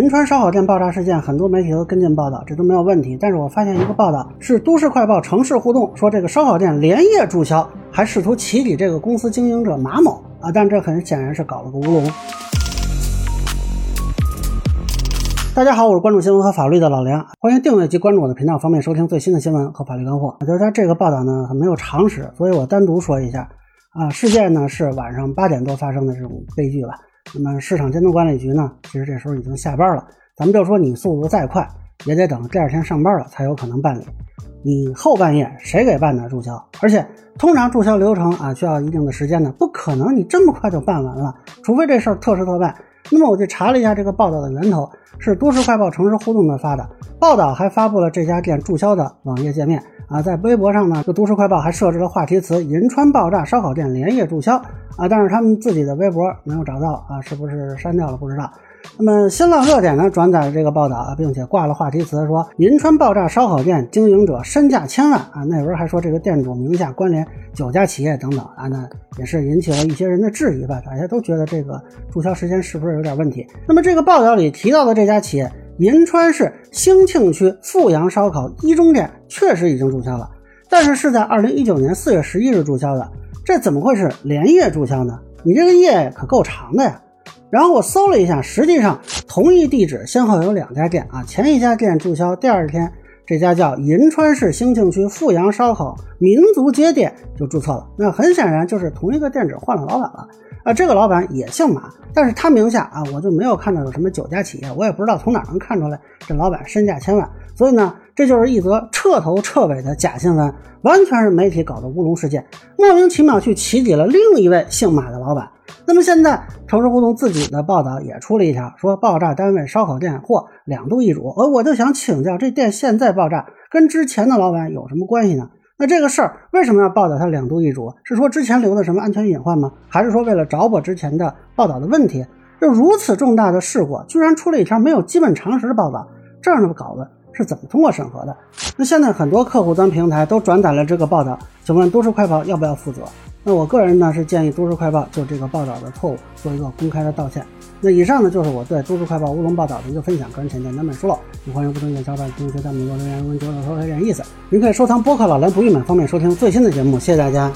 银川烧烤店爆炸事件，很多媒体都跟进报道，这都没有问题。但是我发现一个报道是《都市快报》城市互动说，这个烧烤店连夜注销，还试图起底这个公司经营者马某啊，但这很显然是搞了个乌龙。大家好，我是关注新闻和法律的老梁，欢迎订阅及关注我的频道，方便收听最新的新闻和法律干货。就是他这个报道呢很没有常识，所以我单独说一下啊。事件呢是晚上八点多发生的这种悲剧吧。那么市场监督管理局呢，其实这时候已经下班了。咱们就说你速度再快，也得等第二天上班了才有可能办理。你后半夜谁给办的注销？而且通常注销流程啊需要一定的时间呢，不可能你这么快就办完了，除非这事儿特事特办。那么我就查了一下这个报道的源头，是都市快报城市互动的发的。报道还发布了这家店注销的网页界面啊，在微博上呢，这都市快报还设置了话题词“银川爆炸烧烤店连夜注销”啊，但是他们自己的微博没有找到啊，是不是删掉了不知道。那么新浪热点呢转载了这个报道啊，并且挂了话题词说银川爆炸烧烤店经营者身价千万啊，内文还说这个店主名下关联九家企业等等啊，那也是引起了一些人的质疑吧，大家都觉得这个注销时间是不是有点问题？那么这个报道里提到的这家企业银川市兴庆区富阳烧烤一中店确实已经注销了，但是是在二零一九年四月十一日注销的，这怎么会是连夜注销呢？你这个夜可够长的呀！然后我搜了一下，实际上同一地址先后有两家店啊，前一家店注销，第二天这家叫银川市兴庆区富阳烧烤民族街店就注册了。那很显然就是同一个店址换了老板了啊。这个老板也姓马，但是他名下啊，我就没有看到有什么九家企业，我也不知道从哪能看出来这老板身价千万。所以呢，这就是一则彻头彻尾的假新闻，完全是媒体搞的乌龙事件，莫名其妙去起底了另一位姓马的老板。那么现在，城市互动自己的报道也出了一条，说爆炸单位烧烤店或两度易主。而，我就想请教，这店现在爆炸跟之前的老板有什么关系呢？那这个事儿为什么要报道它两度一主？是说之前留的什么安全隐患吗？还是说为了找我之前的报道的问题？就如此重大的事故，居然出了一条没有基本常识的报道，这样的稿子是怎么通过审核的？那现在很多客户端平台都转载了这个报道，请问都市快报要不要负责？那我个人呢是建议都市快报就这个报道的错误做一个公开的道歉。那以上呢就是我对都市快报乌龙报道的一个分享，个人浅见难免疏漏，也欢迎不同意见小伙伴评论区弹幕留言，问觉得说有点意思。您可以收藏播客老梁不郁闷，方便收听最新的节目。谢谢大家。